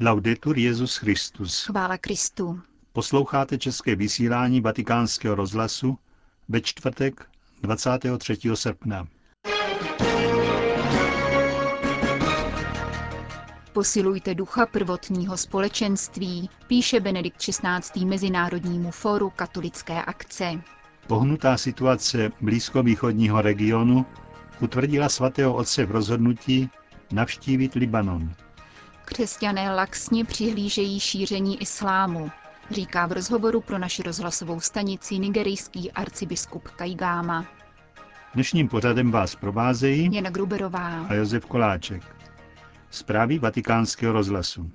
Laudetur Jezus Christus. Chvála Kristu. Posloucháte české vysílání Vatikánského rozhlasu ve čtvrtek 23. srpna. Posilujte ducha prvotního společenství, píše Benedikt XVI. Mezinárodnímu fóru katolické akce. Pohnutá situace blízkovýchodního regionu utvrdila svatého otce v rozhodnutí navštívit Libanon. Křesťané laxně přihlížejí šíření islámu, říká v rozhovoru pro naši rozhlasovou stanici nigerijský arcibiskup Kajgáma. Dnešním pořadem vás provázejí Jana Gruberová a Josef Koláček. Zprávy vatikánského rozhlasu.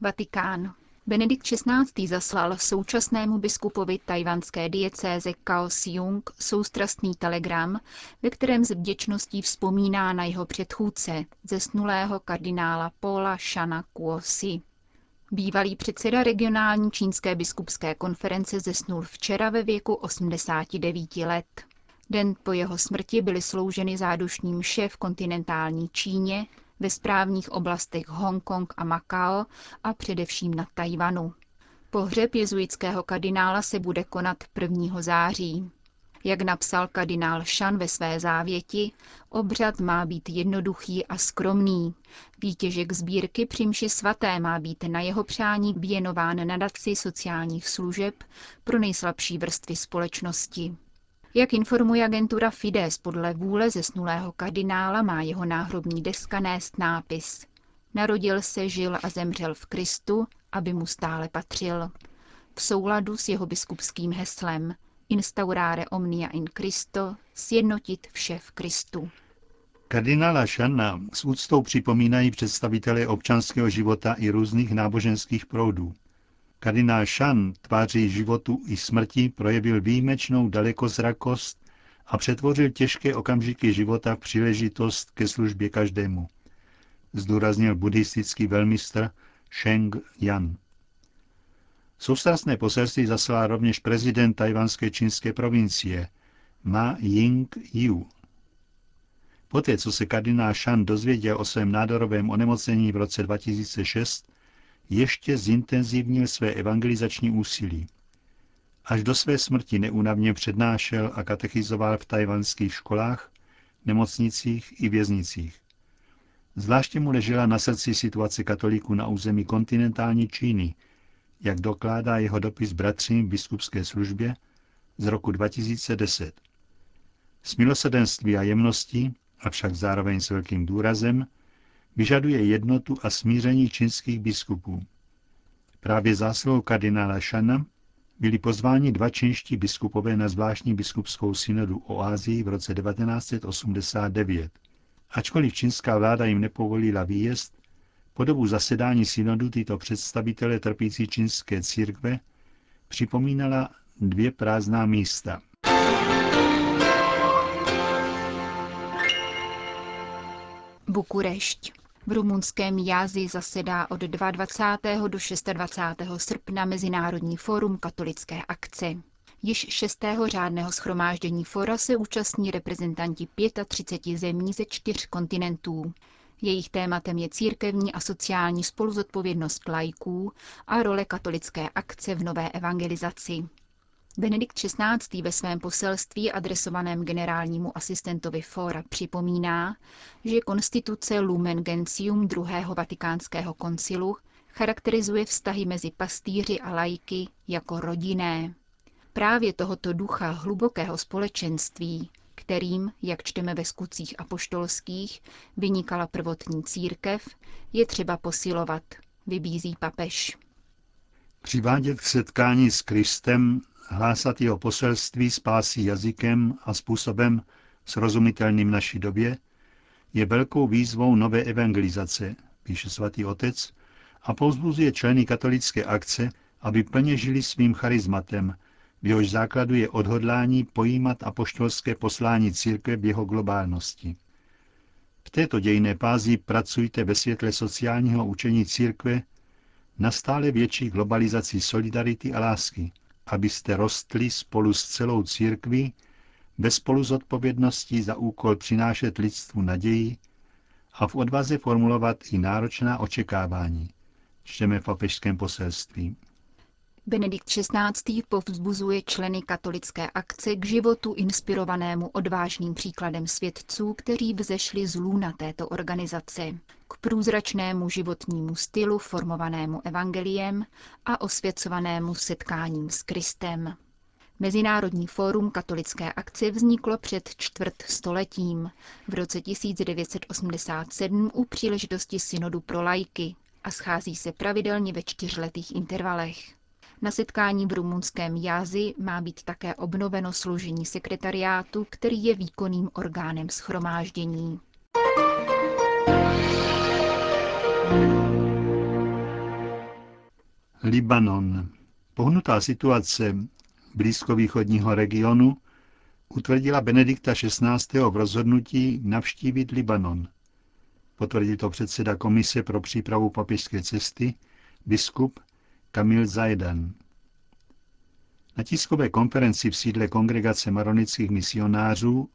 Vatikán. Benedikt XVI. zaslal současnému biskupovi tajvanské diecéze Kao Siung soustrastný telegram, ve kterém s vděčností vzpomíná na jeho předchůdce, zesnulého kardinála Paula Shana Kuosi. Bývalý předseda regionální čínské biskupské konference zesnul včera ve věku 89 let. Den po jeho smrti byly slouženy zádušní mše v kontinentální Číně, ve správních oblastech Hongkong a Makao a především na Tajvanu. Pohřeb jezuitského kardinála se bude konat 1. září. Jak napsal kardinál Shan ve své závěti, obřad má být jednoduchý a skromný. Výtěžek sbírky při svaté má být na jeho přání věnován nadaci sociálních služeb pro nejslabší vrstvy společnosti. Jak informuje agentura Fides, podle vůle zesnulého kardinála má jeho náhrobní deska nést nápis Narodil se, žil a zemřel v Kristu, aby mu stále patřil. V souladu s jeho biskupským heslem Instaurare omnia in Christo, sjednotit vše v Kristu. Kardinála Šanna s úctou připomínají představitelé občanského života i různých náboženských proudů. Kardinál Shan tváří životu i smrti projevil výjimečnou dalekozrakost a přetvořil těžké okamžiky života v příležitost ke službě každému. Zdůraznil buddhistický velmistr Sheng Yan. Soustrasné poselství zaslal rovněž prezident tajvanské čínské provincie Ma Ying-yu. Poté, co se kardinál Shan dozvěděl o svém nádorovém onemocnění v roce 2006, ještě zintenzivnil své evangelizační úsilí. Až do své smrti neúnavně přednášel a katechizoval v tajvanských školách, nemocnicích i věznicích. Zvláště mu ležela na srdci situace katolíků na území kontinentální Číny, jak dokládá jeho dopis bratřím v biskupské službě z roku 2010. S milosedenství a jemností, avšak zároveň s velkým důrazem, vyžaduje jednotu a smíření čínských biskupů. Právě zásluhou kardinála Šana byli pozváni dva čínští biskupové na zvláštní biskupskou synodu o Ázii v roce 1989. Ačkoliv čínská vláda jim nepovolila výjezd, po dobu zasedání synodu tyto představitelé trpící čínské církve připomínala dvě prázdná místa. Bukurešť. V rumunském Jázi zasedá od 22. do 26. srpna Mezinárodní fórum katolické akce. Již šestého řádného schromáždění fora se účastní reprezentanti 35 zemí ze čtyř kontinentů. Jejich tématem je církevní a sociální spoluzodpovědnost lajků a role katolické akce v nové evangelizaci. Benedikt XVI. ve svém poselství adresovaném generálnímu asistentovi Fora připomíná, že konstituce Lumen Gentium druhého vatikánského koncilu charakterizuje vztahy mezi pastýři a lajky jako rodinné. Právě tohoto ducha hlubokého společenství, kterým, jak čteme ve skutcích apoštolských, vynikala prvotní církev, je třeba posilovat, vybízí papež. Přivádět k setkání s Kristem hlásat jeho poselství spásí jazykem a způsobem srozumitelným naší době, je velkou výzvou nové evangelizace, píše svatý otec, a povzbuzuje členy katolické akce, aby plně žili svým charizmatem, v jehož základu je odhodlání pojímat apoštolské poslání církve v jeho globálnosti. V této dějné pázi pracujte ve světle sociálního učení církve na stále větší globalizaci solidarity a lásky, abyste rostli spolu s celou církví ve spolu zodpovědnosti za úkol přinášet lidstvu naději a v odvaze formulovat i náročná očekávání, čteme v papežském poselství. Benedikt XVI. povzbuzuje členy katolické akce k životu inspirovanému odvážným příkladem svědců, kteří vzešli z lůna této organizace, průzračnému životnímu stylu formovanému evangeliem a osvěcovanému setkáním s Kristem. Mezinárodní fórum katolické akce vzniklo před čtvrt stoletím v roce 1987 u příležitosti synodu pro lajky a schází se pravidelně ve čtyřletých intervalech. Na setkání v rumunském Jázi má být také obnoveno složení sekretariátu, který je výkonným orgánem schromáždění. Libanon. Pohnutá situace blízkovýchodního regionu utvrdila Benedikta XVI. v rozhodnutí navštívit Libanon. Potvrdí to předseda Komise pro přípravu papežské cesty, biskup Kamil Zajdan. Na tiskové konferenci v sídle kongregace maronických misionářů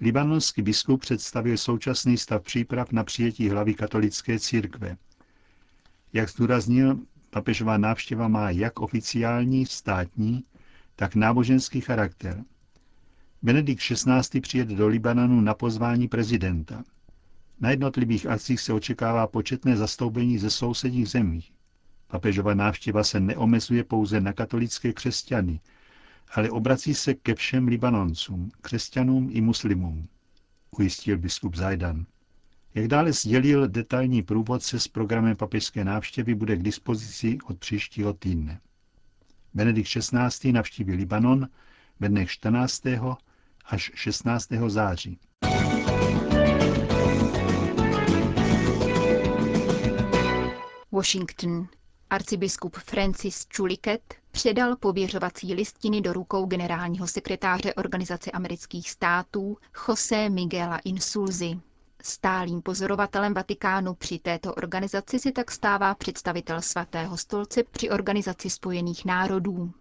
libanonský biskup představil současný stav příprav na přijetí hlavy katolické církve. Jak zdůraznil, papežová návštěva má jak oficiální, státní, tak náboženský charakter. Benedikt XVI. přijede do Libanonu na pozvání prezidenta. Na jednotlivých akcích se očekává početné zastoupení ze sousedních zemí. Papežova návštěva se neomezuje pouze na katolické křesťany, ale obrací se ke všem Libanoncům, křesťanům i muslimům, ujistil biskup Zajdan. Jak dále sdělil, detailní průvodce s programem papežské návštěvy bude k dispozici od příštího týdne. Benedikt XVI. navštíví Libanon ve dnech 14. až 16. září. Washington. Arcibiskup Francis Chuliket předal pověřovací listiny do rukou generálního sekretáře Organizace amerických států José Miguela Insulzy. Stálým pozorovatelem Vatikánu při této organizaci se tak stává představitel svatého stolce při Organizaci spojených národů.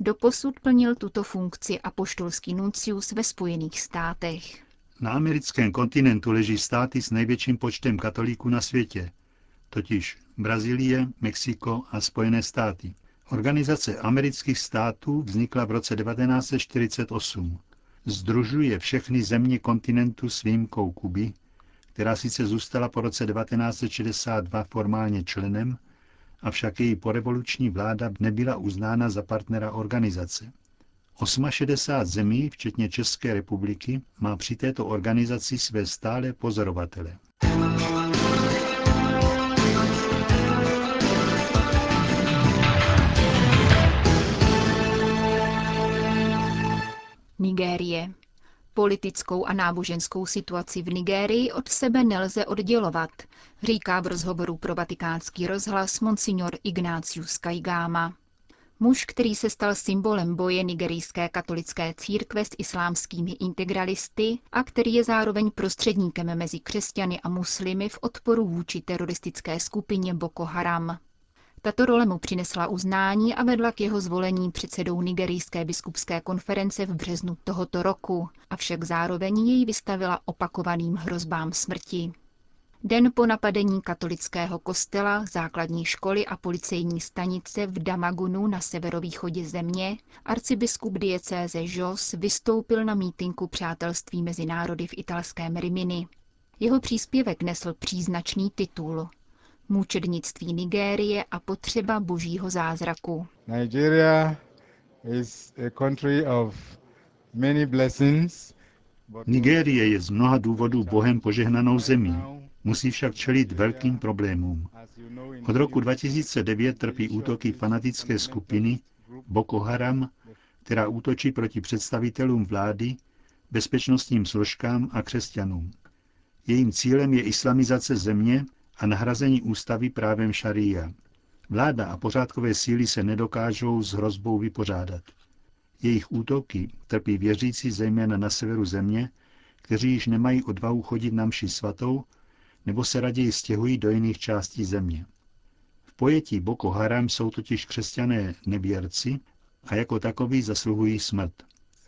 Doposud plnil tuto funkci apoštolský nuncius ve Spojených státech. Na americkém kontinentu leží státy s největším počtem katolíků na světě, totiž Brazílie, Mexiko a Spojené státy. Organizace amerických států vznikla v roce 1948. Združuje všechny země kontinentu s výjimkou Kuby, která sice zůstala po roce 1962 formálně členem, avšak její porevoluční vláda nebyla uznána za partnera organizace. 68 zemí, včetně České republiky, má při této organizaci své stále pozorovatele. Nigérie. Politickou a náboženskou situaci v Nigérii od sebe nelze oddělovat, říká v rozhovoru pro vatikánský rozhlas monsignor Ignácius Kajgáma. Muž, který se stal symbolem boje nigerijské katolické církve s islámskými integralisty a který je zároveň prostředníkem mezi křesťany a muslimy v odporu vůči teroristické skupině Boko Haram. Tato role mu přinesla uznání a vedla k jeho zvolení předsedou Nigerijské biskupské konference v březnu tohoto roku, avšak zároveň jej vystavila opakovaným hrozbám smrti. Den po napadení katolického kostela, základní školy a policejní stanice v Damagunu na severovýchodě země arcibiskup diecéze Jos vystoupil na mítinku přátelství mezi národy v italském Rimini. Jeho příspěvek nesl příznačný titul mučednictví Nigérie a potřeba božího zázraku. Nigeria is a country of many blessings, Nigérie je z mnoha důvodů Bohem požehnanou zemí. Musí však čelit velkým problémům. Od roku 2009 trpí útoky fanatické skupiny Boko Haram, která útočí proti představitelům vlády, bezpečnostním složkám a křesťanům. Jejím cílem je islamizace země a nahrazení ústavy právem šaria. Vláda a pořádkové síly se nedokážou s hrozbou vypořádat. Jejich útoky trpí věřící zejména na severu země, kteří již nemají odvahu chodit na mši svatou, nebo se raději stěhují do jiných částí země. V pojetí Boko Haram jsou totiž křesťané nevěrci a jako takoví zasluhují smrt.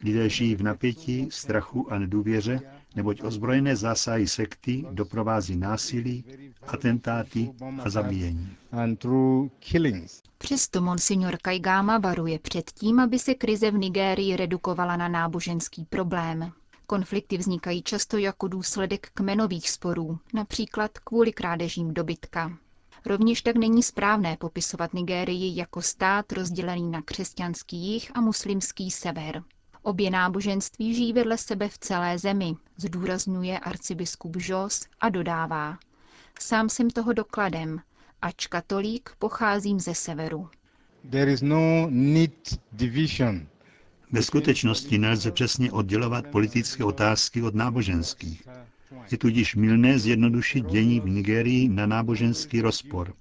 Lidé žijí v napětí, strachu a nedůvěře neboť ozbrojené zásahy sekty doprovází násilí, atentáty a zabíjení. Přesto monsignor Kajgáma varuje před tím, aby se krize v Nigérii redukovala na náboženský problém. Konflikty vznikají často jako důsledek kmenových sporů, například kvůli krádežím dobytka. Rovněž tak není správné popisovat Nigérii jako stát rozdělený na křesťanský jih a muslimský sever. Obě náboženství žijí vedle sebe v celé zemi, zdůrazňuje arcibiskup Jos a dodává. Sám jsem toho dokladem, ač katolík pocházím ze severu. There is no neat division. Ve skutečnosti nelze přesně oddělovat politické otázky od náboženských. Je tudíž milné zjednodušit dění v Nigerii na náboženský rozpor.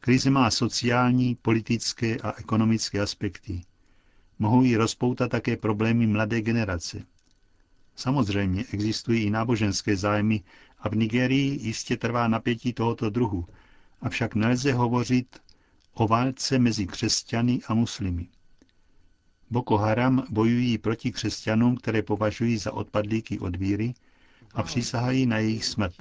Krize má sociální, politické a ekonomické aspekty. Mohou ji rozpoutat také problémy mladé generace. Samozřejmě existují i náboženské zájmy a v Nigerii jistě trvá napětí tohoto druhu, avšak nelze hovořit o válce mezi křesťany a muslimy. Boko Haram bojují proti křesťanům, které považují za odpadlíky od víry a přísahají na jejich smrt.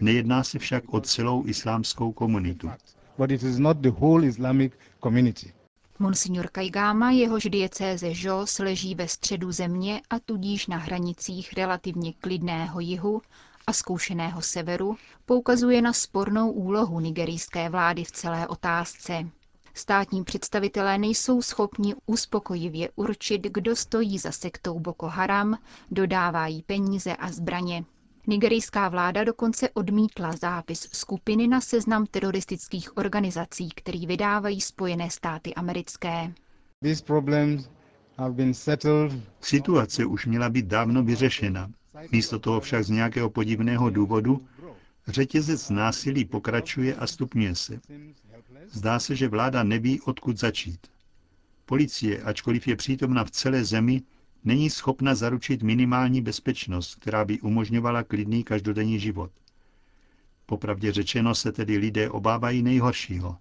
Nejedná se však o celou islámskou komunitu. But it is not the whole Islamic community. Monsignor Kajgáma, jehož diecéze Jos leží ve středu země a tudíž na hranicích relativně klidného jihu a zkoušeného severu, poukazuje na spornou úlohu nigerijské vlády v celé otázce. Státní představitelé nejsou schopni uspokojivě určit, kdo stojí za sektou Boko Haram, dodávají peníze a zbraně. Nigerijská vláda dokonce odmítla zápis skupiny na seznam teroristických organizací, který vydávají Spojené státy americké. These problems have been settled Situace už měla být dávno vyřešena. Místo toho však z nějakého podivného důvodu řetězec násilí pokračuje a stupňuje se. Zdá se, že vláda neví, odkud začít. Policie, ačkoliv je přítomna v celé zemi, není schopna zaručit minimální bezpečnost, která by umožňovala klidný každodenní život. Popravdě řečeno se tedy lidé obávají nejhoršího.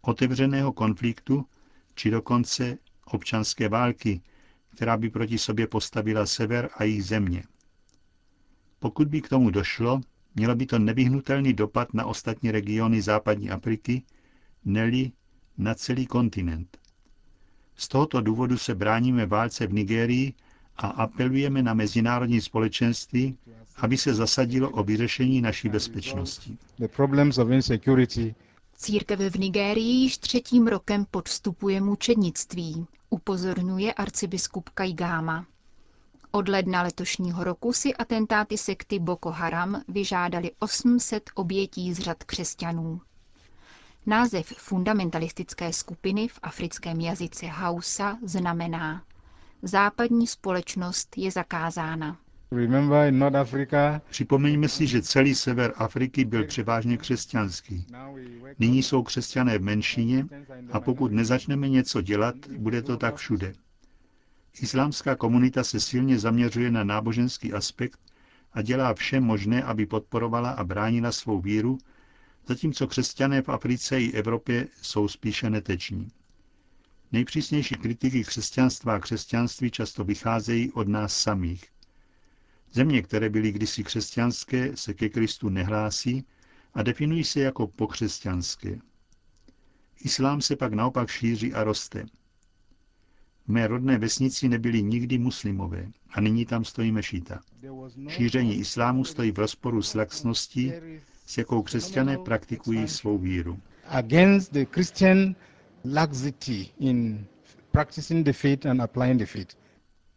Otevřeného konfliktu, či dokonce občanské války, která by proti sobě postavila sever a jejich země. Pokud by k tomu došlo, mělo by to nevyhnutelný dopad na ostatní regiony západní Afriky, neli na celý kontinent. Z tohoto důvodu se bráníme válce v Nigérii a apelujeme na mezinárodní společenství, aby se zasadilo o vyřešení naší bezpečnosti. Církev v Nigérii již třetím rokem podstupuje mučednictví, upozorňuje arcibiskup Kajgáma. Od ledna letošního roku si atentáty sekty Boko Haram vyžádali 800 obětí z řad křesťanů. Název fundamentalistické skupiny v africkém jazyce Hausa znamená Západní společnost je zakázána. Remember in North Africa, Připomeňme si, že celý sever Afriky byl převážně křesťanský. Nyní jsou křesťané v menšině a pokud nezačneme něco dělat, bude to tak všude. Islámská komunita se silně zaměřuje na náboženský aspekt a dělá vše možné, aby podporovala a bránila svou víru, zatímco křesťané v Africe i Evropě jsou spíše neteční. Nejpřísnější kritiky křesťanstva a křesťanství často vycházejí od nás samých. Země, které byly kdysi křesťanské, se ke Kristu nehlásí a definují se jako pokřesťanské. Islám se pak naopak šíří a roste. V mé rodné vesnici nebyli nikdy muslimové a nyní tam stojí mešita. Šíření islámu stojí v rozporu s laxností, s jakou křesťané praktikují svou víru. against the Christian laxity in practicing the faith and applying the faith.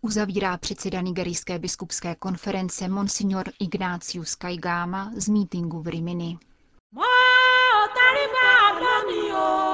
Uzavírá předseda nigerijské biskupské konference Monsignor Ignácius Kajgáma z mítinku v Rimini. mo lónìí o